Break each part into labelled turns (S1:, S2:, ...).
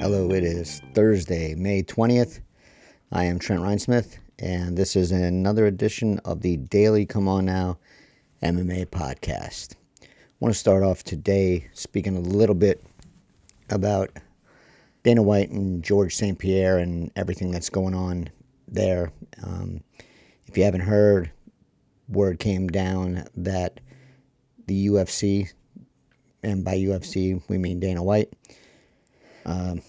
S1: Hello, it is Thursday, May 20th. I am Trent Reinsmith, and this is another edition of the Daily Come On Now MMA podcast. I want to start off today speaking a little bit about Dana White and George St. Pierre and everything that's going on there. Um, if you haven't heard, word came down that the UFC, and by UFC we mean Dana White, um,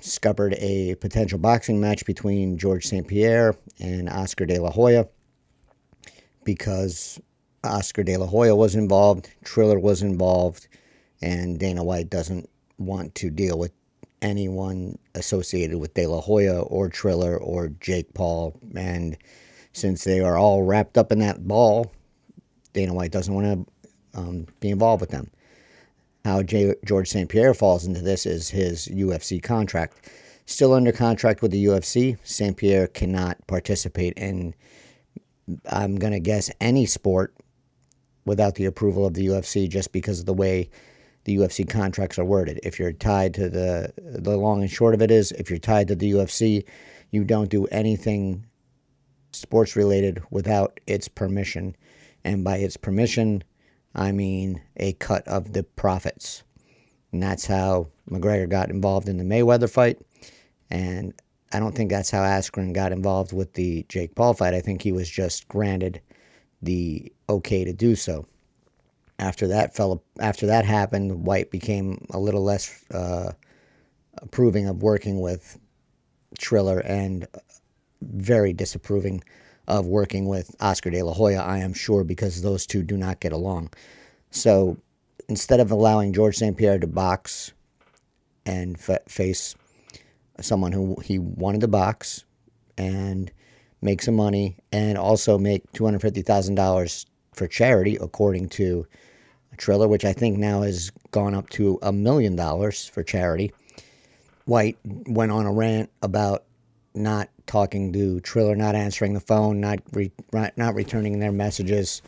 S1: scuppered a potential boxing match between George St. Pierre and Oscar De La Hoya because Oscar De La Hoya was involved, Triller was involved, and Dana White doesn't want to deal with anyone associated with De La Hoya or Triller or Jake Paul. And since they are all wrapped up in that ball, Dana White doesn't want to um, be involved with them. How J- George St. Pierre falls into this is his UFC contract. Still under contract with the UFC, St. Pierre cannot participate in, I'm going to guess, any sport without the approval of the UFC just because of the way the UFC contracts are worded. If you're tied to the the long and short of it is if you're tied to the UFC, you don't do anything sports related without its permission. And by its permission, I mean a cut of the profits. And that's how McGregor got involved in the Mayweather fight. And I don't think that's how Askren got involved with the Jake Paul fight. I think he was just granted the okay to do so. After that fell, after that happened, White became a little less uh, approving of working with Triller and very disapproving of working with Oscar De La Hoya, I am sure, because those two do not get along. So instead of allowing George St. Pierre to box and face someone who he wanted to box and make some money and also make $250,000 for charity, according to Triller, which I think now has gone up to a million dollars for charity. White went on a rant about not talking to Triller, not answering the phone, not re- not returning their messages,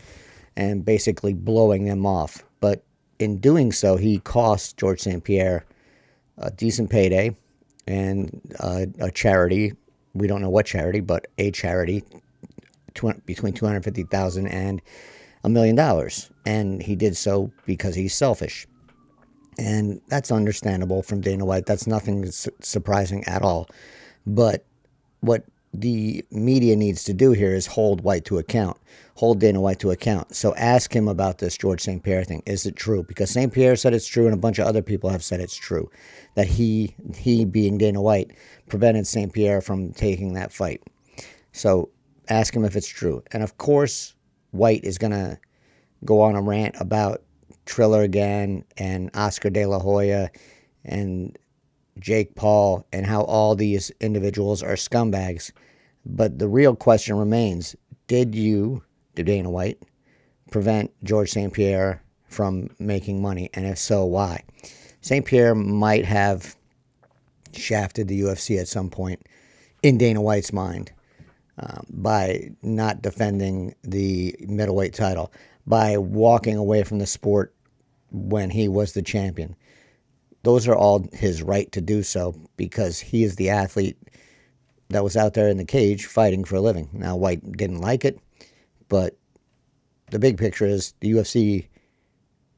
S1: and basically blowing them off. But in doing so, he cost George St. Pierre a decent payday and a charity. We don't know what charity, but a charity between two hundred fifty thousand and a million dollars, and he did so because he's selfish. And that's understandable from Dana White. That's nothing surprising at all. But what the media needs to do here is hold White to account, hold Dana White to account. So ask him about this George St. Pierre thing. Is it true? Because St. Pierre said it's true, and a bunch of other people have said it's true. That he, he being Dana White, prevented St. Pierre from taking that fight. So ask him if it's true. And of course, White is going to go on a rant about Triller again and Oscar De La Hoya and Jake Paul and how all these individuals are scumbags. But the real question remains did you, Dana White, prevent George St. Pierre from making money? And if so, why? St. Pierre might have shafted the UFC at some point in Dana White's mind um, by not defending the middleweight title, by walking away from the sport when he was the champion those are all his right to do so because he is the athlete that was out there in the cage fighting for a living. Now, White didn't like it, but the big picture is the UFC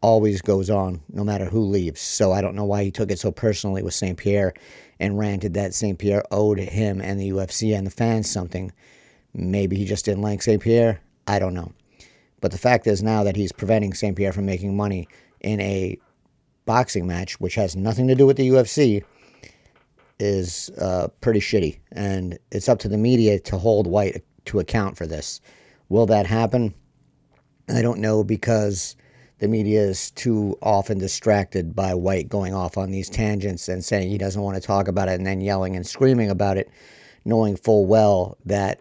S1: always goes on no matter who leaves. So I don't know why he took it so personally with St. Pierre and ranted that St. Pierre owed him and the UFC and the fans something. Maybe he just didn't like St. Pierre. I don't know. But the fact is now that he's preventing St. Pierre from making money in a boxing match, which has nothing to do with the UFC, is uh, pretty shitty. And it's up to the media to hold White to account for this. Will that happen? I don't know because the media is too often distracted by White going off on these tangents and saying he doesn't want to talk about it and then yelling and screaming about it, knowing full well that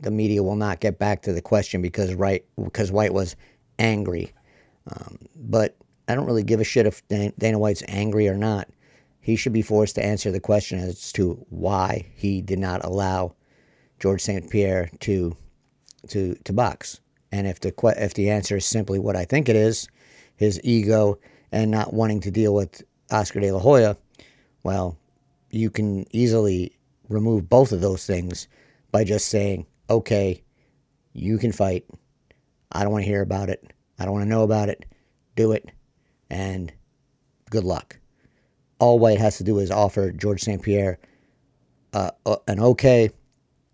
S1: the media will not get back to the question because right because White was angry. Um, but I don't really give a shit if Dana White's angry or not. He should be forced to answer the question as to why he did not allow George St. Pierre to to to box. And if the if the answer is simply what I think it is, his ego and not wanting to deal with Oscar De La Hoya, Well, you can easily remove both of those things by just saying, okay, you can fight. I don't want to hear about it. I don't want to know about it. Do it. And good luck. All White has to do is offer George St. Pierre uh, uh, an okay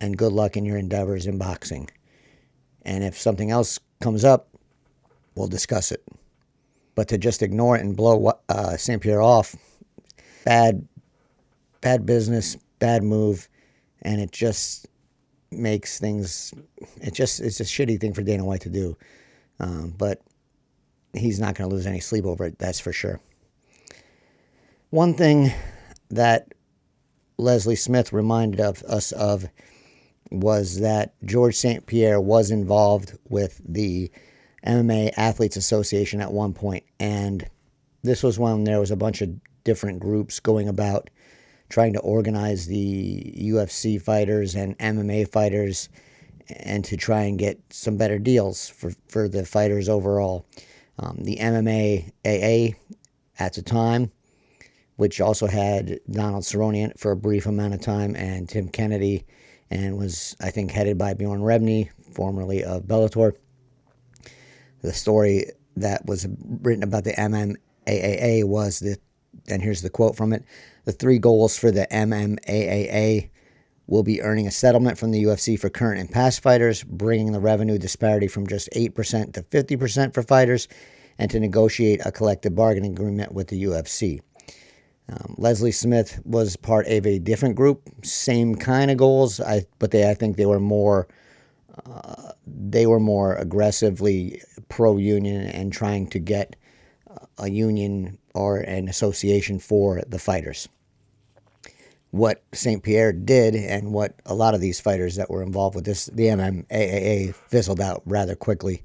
S1: and good luck in your endeavors in boxing. And if something else comes up, we'll discuss it. But to just ignore it and blow uh, St. Pierre off, bad, bad business, bad move, and it just makes things. It just it's a shitty thing for Dana White to do. Um, but he's not going to lose any sleep over it. That's for sure. One thing that Leslie Smith reminded of us of was that George St. Pierre was involved with the MMA Athletes Association at one point, and this was when there was a bunch of different groups going about trying to organize the UFC fighters and MMA fighters and to try and get some better deals for, for the fighters overall. Um, the MMA AA at the time, which also had Donald Cerrone for a brief amount of time and Tim Kennedy, and was, I think, headed by Bjorn Rebney, formerly of Bellator. The story that was written about the MMAAA was that, and here's the quote from it the three goals for the MMAAA will be earning a settlement from the UFC for current and past fighters, bringing the revenue disparity from just 8% to 50% for fighters, and to negotiate a collective bargaining agreement with the UFC. Um, Leslie Smith was part of a different group, same kind of goals, I, but they I think they were more uh, they were more aggressively pro union and trying to get a union or an association for the fighters. What St. Pierre did, and what a lot of these fighters that were involved with this, the MMAAA fizzled out rather quickly.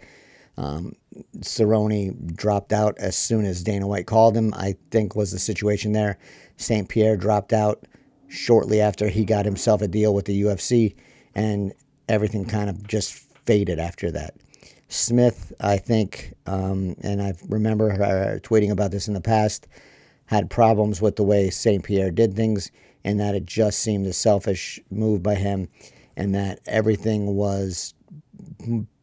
S1: Um, Cerrone dropped out as soon as Dana White called him, I think was the situation there. St. Pierre dropped out shortly after he got himself a deal with the UFC, and everything kind of just faded after that. Smith, I think, um, and I remember her tweeting about this in the past, had problems with the way St. Pierre did things, and that it just seemed a selfish move by him, and that everything was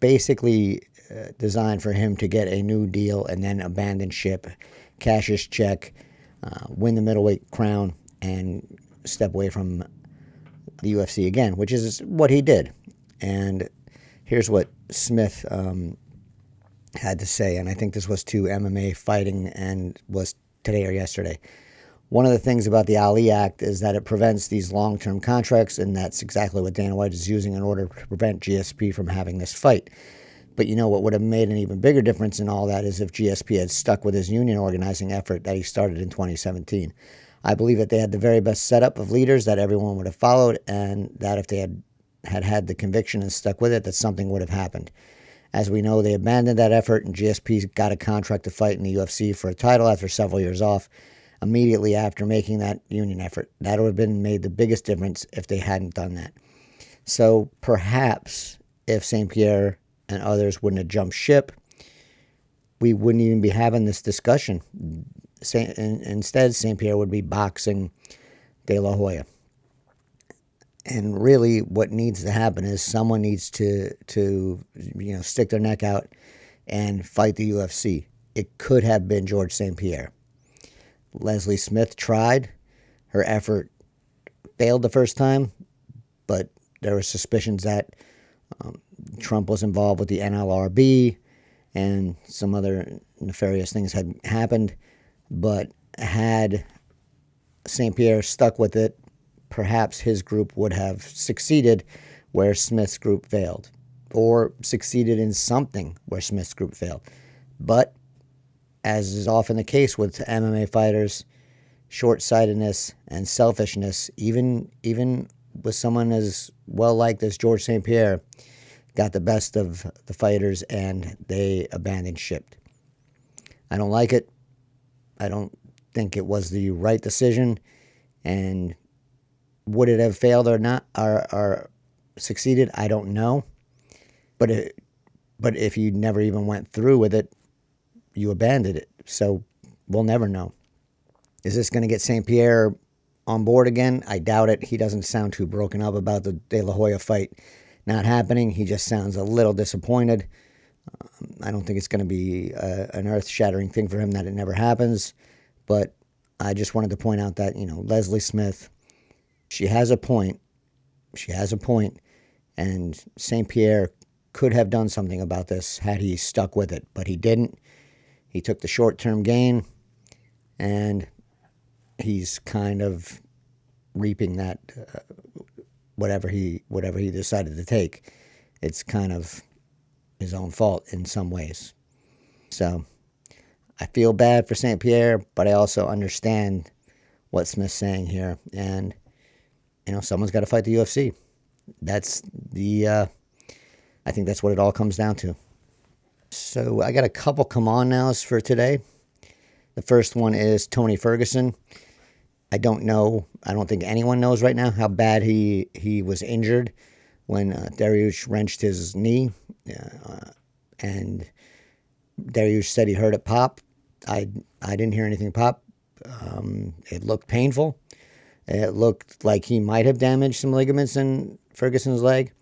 S1: basically uh, designed for him to get a new deal and then abandon ship, cash his check, uh, win the middleweight crown, and step away from the UFC again, which is what he did. And here's what Smith um, had to say, and I think this was to MMA fighting and was today or yesterday. One of the things about the Ali Act is that it prevents these long term contracts, and that's exactly what Dana White is using in order to prevent GSP from having this fight. But you know what would have made an even bigger difference in all that is if GSP had stuck with his union organizing effort that he started in 2017. I believe that they had the very best setup of leaders that everyone would have followed, and that if they had had had the conviction and stuck with it, that something would have happened. As we know, they abandoned that effort, and GSP got a contract to fight in the UFC for a title after several years off, immediately after making that union effort. That would have been made the biggest difference if they hadn't done that. So perhaps if St. Pierre and others wouldn't have jumped ship, we wouldn't even be having this discussion. Instead, St. Pierre would be boxing De La Hoya and really what needs to happen is someone needs to to you know stick their neck out and fight the UFC. It could have been George St. Pierre. Leslie Smith tried. Her effort failed the first time, but there were suspicions that um, Trump was involved with the NLRB and some other nefarious things had happened. But had St. Pierre stuck with it, perhaps his group would have succeeded where Smith's group failed, or succeeded in something where Smith's group failed. But, as is often the case with MMA fighters, short sightedness and selfishness, even, even with someone as well liked as George St. Pierre, got the best of the fighters and they abandoned ship. I don't like it. I don't think it was the right decision. And would it have failed or not or, or succeeded? I don't know. But it, but if you never even went through with it, you abandoned it. So we'll never know. Is this going to get St. Pierre on board again. I doubt it. He doesn't sound too broken up about the De La Hoya fight not happening. He just sounds a little disappointed. Um, I don't think it's going to be a, an earth shattering thing for him that it never happens. But I just wanted to point out that, you know, Leslie Smith, she has a point. She has a point. point, And St. Pierre could have done something about this had he stuck with it, but he didn't. He took the short term gain, and he's kind of reaping that uh, whatever he whatever he decided to take. It's kind of his own fault in some ways. So I feel bad for St. Pierre, but I also understand what Smith's saying here. And, you know, someone's got to fight the UFC. That's the, uh, I think that's what it all comes down to. So I got a couple come on nows for today. The first one is Tony Ferguson. I don't know. I don't think anyone knows right now how bad he, he was injured when uh, wrenched his knee. Uh, and Dariush said he heard it pop. I, I didn't hear anything pop. Um, it looked painful. It looked like he might have damaged some ligaments in Ferguson's leg.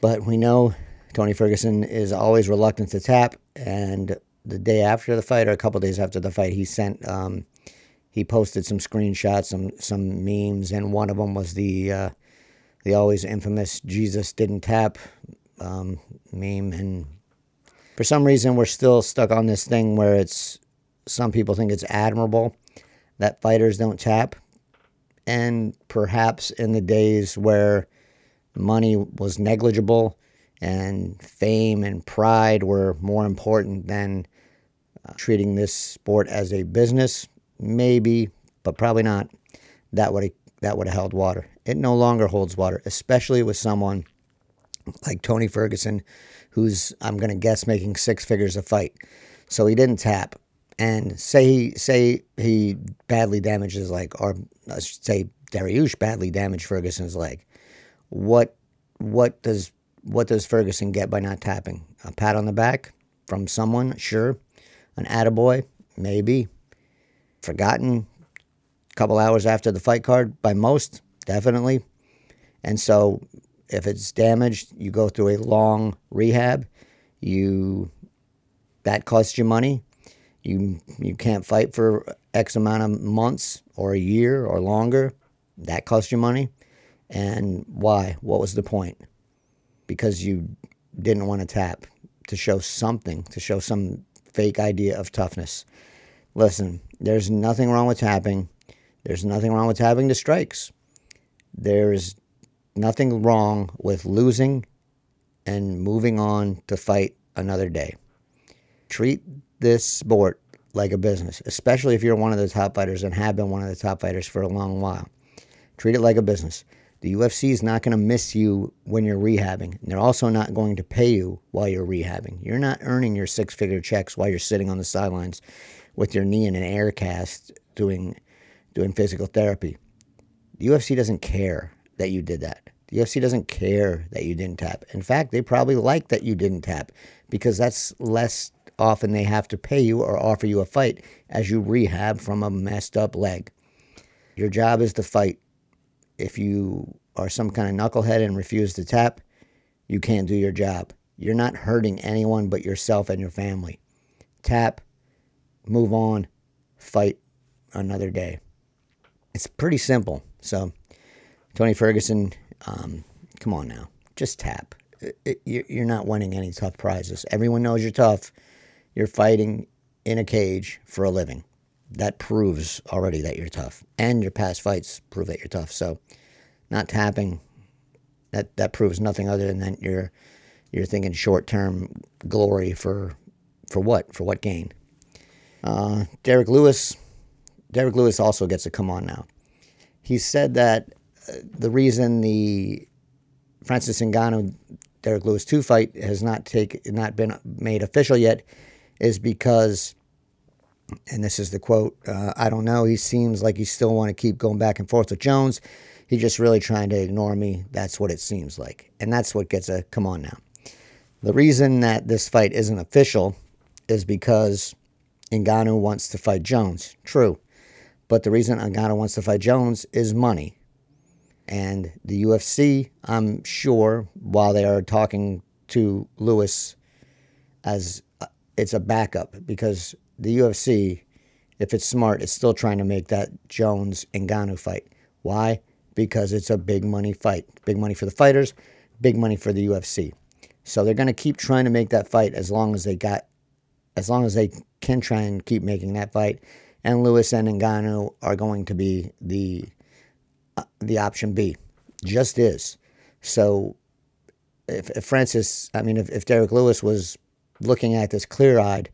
S1: But we know Tony Ferguson is always reluctant to tap. And the day after the fight, or a couple days after the fight, he sent um, he posted some screenshots, some some memes, and one of them was the uh, the always infamous Jesus didn't tap um, meme. And for some reason, we're still stuck on this thing where it's some people think it's admirable that fighters don't tap. And perhaps in the days where money was negligible and fame and pride were more important than uh, treating this sport as a business, maybe, but probably not, that would that would have held water. It no longer holds water, especially with someone like Tony Ferguson, who's I'm going to guess making six figures a fight. So he didn't tap, and say he say he badly damages like or should say Dariush badly damaged Ferguson's leg. What what does what does Ferguson get by not tapping? A pat on the back from someone, sure. An attaboy, maybe. Forgotten a couple hours after the fight card by most, definitely. And so if it's damaged, you go through a long rehab. You that costs you money. You you can't fight for X amount of months or a year or longer. That costs you money. And why? What was the point? Because you didn't want to tap to show something, to show some fake idea of toughness. Listen, there's nothing wrong with tapping. There's nothing wrong with tapping the strikes. There's nothing wrong with losing and moving on to fight another day. Treat this sport like a business, especially if you're one of the top fighters and have been one of the top fighters for a long while. Treat it like a business. The UFC is not going to miss you when you're rehabbing. They're also not going to pay you while you're rehabbing. You're not earning your six figure checks while you're sitting on the sidelines with your knee in an air cast doing, doing physical therapy. The UFC doesn't care that you did that. The UFC doesn't care that you didn't tap. In fact, they probably like that you didn't tap because that's less often they have to pay you or offer you a fight as you rehab from a messed up leg. Your job is to fight if you are some kind of knucklehead and refuse to tap, you can't do your job. You're not hurting anyone but yourself and your family. Tap, move on, fight another day. It's pretty simple. So, Tony Ferguson, um, come on now, just tap. It, it, you're not winning any tough prizes. Everyone knows you're tough. You're fighting in a cage for a living that proves already that you're tough. And your past fights prove that you're tough. So not tapping, that, that proves nothing other than that you're you're thinking short term glory for for what? For what gain? Uh, Derrick Lewis, Derrick Lewis also gets to come on now. He said that uh, the reason the Francis Ngannou Derrick Lewis two fight has not take not been made official yet is because and this is the quote uh, I don't know. He seems like he still want to keep going back and forth with Jones. He's just really trying to ignore me. That's what it seems like. And that's what gets a come on now. The reason that this fight isn't official is because Ngannou wants to fight Jones. True. But the reason Ngannou wants to fight Jones is money. And the UFC, I'm sure, while they are talking to Lewis as uh, it's a backup, because the UFC, if it's smart, is still trying to make that Jones Ngannou fight. Why? Because it's a big money fight. Big money for the fighters, big money for the UFC. So they're going to keep trying to make that fight as long as they got, as long as they can try and keep making that fight. And Lewis and Ngannou are going to be the uh, the option B. Just is. So if, if Francis, I mean, if, if Derrick Lewis was looking at this clear eyed,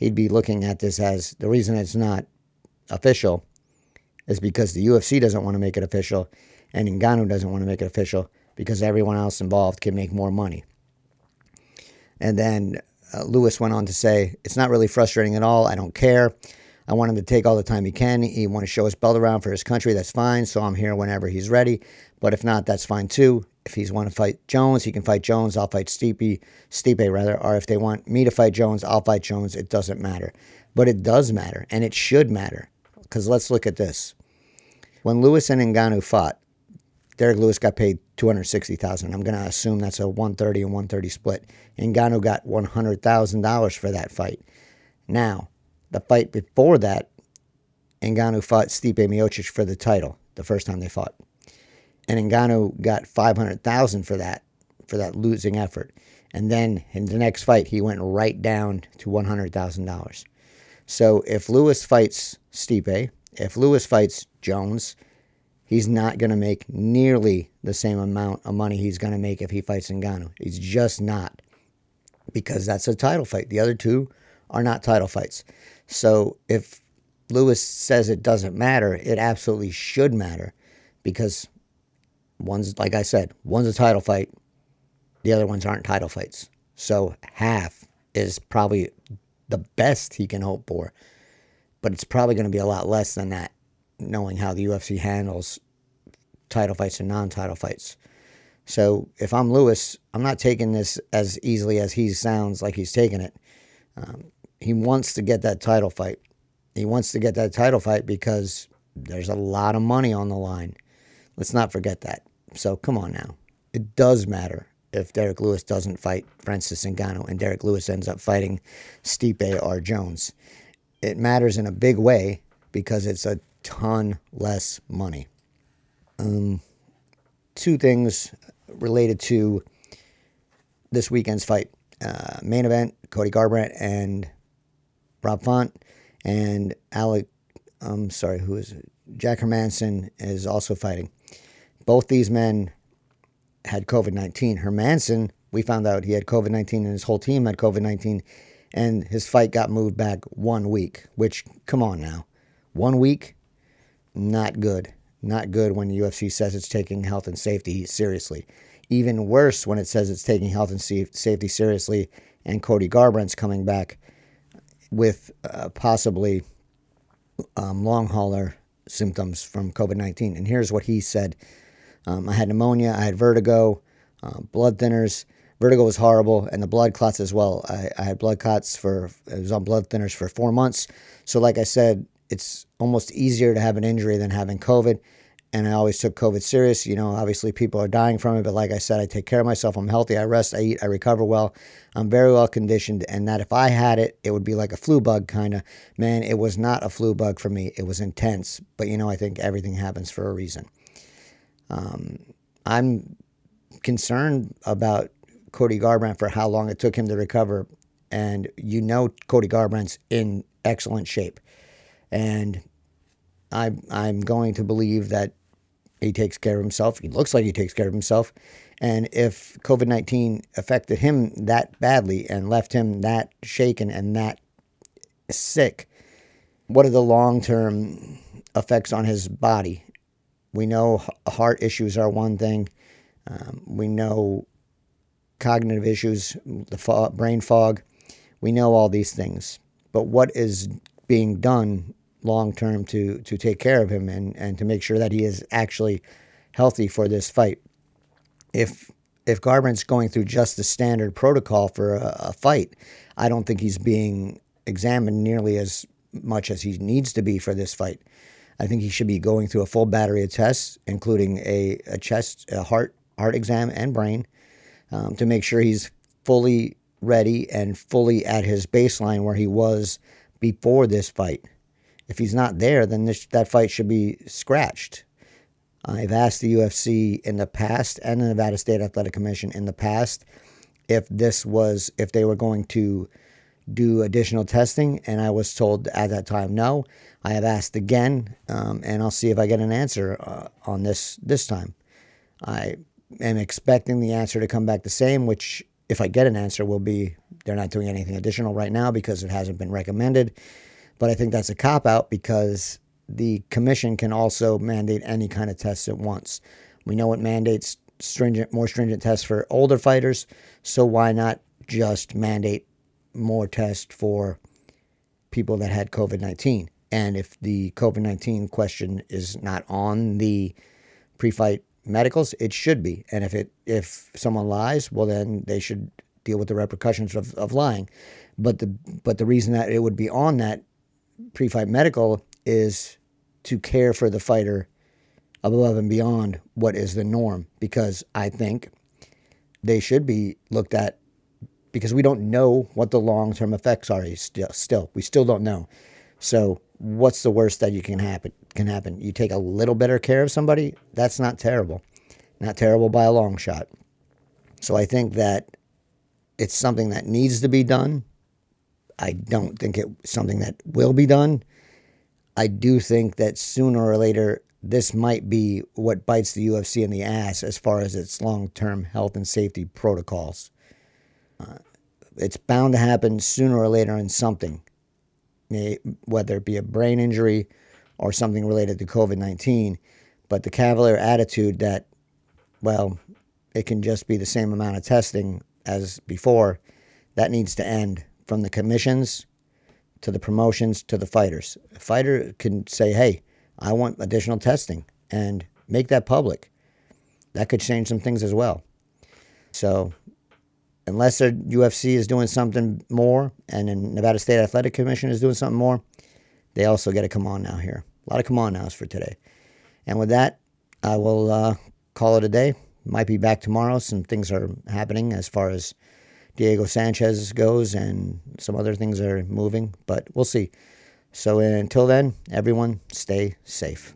S1: he'd be looking at this as the reason it's not official is because the UFC doesn't want to make it official and Ngannou doesn't want to make it official because everyone else involved can make more money. And then uh, Lewis went on to say, It's not really frustrating at all. I don't care. I want him to take all the time he can. He want to show his belt around for his country. That's fine. So I'm here whenever he's ready. But if not, that's fine too. If he's want to fight Jones, he can fight Jones. I'll fight Stipe, Stipe rather. Or if they want me to fight Jones, I'll fight Jones. It doesn't matter. But it does matter, and it should matter. Because let's look at this. When Lewis and Ngannou fought, Derrick Lewis got paid two hundred sixty thousand. I'm going to assume that's a one thirty and one thirty split. Ngannou got one hundred thousand dollars for that fight. Now, the fight before that, Ngannou fought Stipe Miocic for the title the first time they fought, and Ngannou got five hundred thousand for that for that losing effort. And then in the next fight, he went right down to one hundred thousand dollars. So if Lewis fights Stipe, if Lewis fights Jones, he's not going to make nearly the same amount of money he's going to make if he fights Ngannou. He's just not because that's a title fight. The other two are not title fights. So if Lewis says it doesn't matter, it absolutely should matter because one's, like I said, one's a title fight, the other ones aren't title fights. So half is probably the best he can hope for, but it's probably going to be a lot less than that, knowing how the UFC handles title fights and non title fights. So if I'm Lewis, I'm not taking this as easily as he sounds like he's taking it. Um, he wants to get that title fight. He wants to get that title fight because there's a lot of money on the line. Let's not forget that. So come on now. It does matter if Derrick Lewis doesn't fight Francis Ngannou and Derrick Lewis ends up fighting Stipe or Jones. It matters in a big way because it's a ton less money. Um, two things related to this weekend's fight. Uh, main event, Cody Garbrandt and Rob Font, and Alec, I'm sorry, who is it? Jack Hermansson is also fighting. Both these men had COVID 19. Hermansson, we found out he had COVID 19 and his whole team had COVID 19, and his fight got moved back one week, which, come on now. One week? Not good. Not good when the UFC says it's taking health and safety seriously. Even worse when it says it's taking health and safety seriously and Cody Garbrandt's coming back with uh, possibly um, long hauler symptoms from COVID 19. And here's what he said um, I had pneumonia, I had vertigo, uh, blood thinners. Vertigo was horrible, and the blood clots as well. I, I had blood clots for, I was on blood thinners for four months. So, like I said, it's almost easier to have an injury than having COVID and I always took COVID serious. You know, obviously people are dying from it, but like I said, I take care of myself. I'm healthy. I rest. I eat. I recover well. I'm very well conditioned, and that if I had it, it would be like a flu bug kind of. Man, it was not a flu bug for me. It was intense, but you know, I think everything happens for a reason. Um, I'm concerned about Cody Garbrandt for how long it took him to recover, and you know, Cody Garbrandt's in excellent shape, and I, I'm going to believe that he takes care of himself. He looks like he takes care of himself. And if COVID 19 affected him that badly and left him that shaken and that sick, what are the long term effects on his body? We know heart issues are one thing. Um, we know cognitive issues, the fog, brain fog. We know all these things. But what is being done long term to to take care of him and and to make sure that he is actually healthy for this fight. If if Garbrandt's going through just the standard protocol for a, a fight, I don't think he's being examined nearly as much as he needs to be for this fight. I think he should be going through a full battery of tests, including a, a chest, a heart, heart exam, and brain, um, to make sure he's fully ready and fully at his baseline where he was before this fight. If he's not there, then this, that fight should be scratched. I've asked the UFC in the past and the Nevada State Athletic Commission in the past if this was if they were going to do additional testing, and I was told at that time no. I have asked again, um, and I'll see if I get an answer uh, on this this time. I am expecting the answer to come back the same, which if I get an answer will be they're not doing anything additional right now because it hasn't been recommended. But I think that's a cop out because the commission can also mandate any kind of tests at once. We know it mandates stringent, more stringent tests for older fighters, so why not just mandate more tests for people that had COVID 19? And if the COVID 19 question is not on the pre fight medicals, it should be. And if it if someone lies, well then they should deal with the repercussions of, of lying. But the but the reason that it would be on that pre fight medical is to care for the fighter above and beyond what is the norm because I think they should be looked at because we don't know what the long term effects are still still. We still don't know. So what's the worst that you can happen can happen? You take a little better care of somebody? That's not terrible. Not terrible by a long shot. So I think that it's something that needs to be done. I don't think it's something that will be done. I do think that sooner or later, this might be what bites the UFC in the ass as far as its long term health and safety protocols. Uh, it's bound to happen sooner or later in something, whether it be a brain injury or something related to COVID 19. But the cavalier attitude that, well, it can just be the same amount of testing as before, that needs to end from the commissions to the promotions to the fighters. A fighter can say, hey, I want additional testing and make that public. That could change some things as well. So, unless the UFC is doing something more and the Nevada State Athletic Commission is doing something more, they also got to come on now here. A lot of come on nows for today. And with that, I will uh, call it a day. Might be back tomorrow. Some things are happening as far as Diego Sanchez goes, and some other things are moving, but we'll see. So until then, everyone stay safe.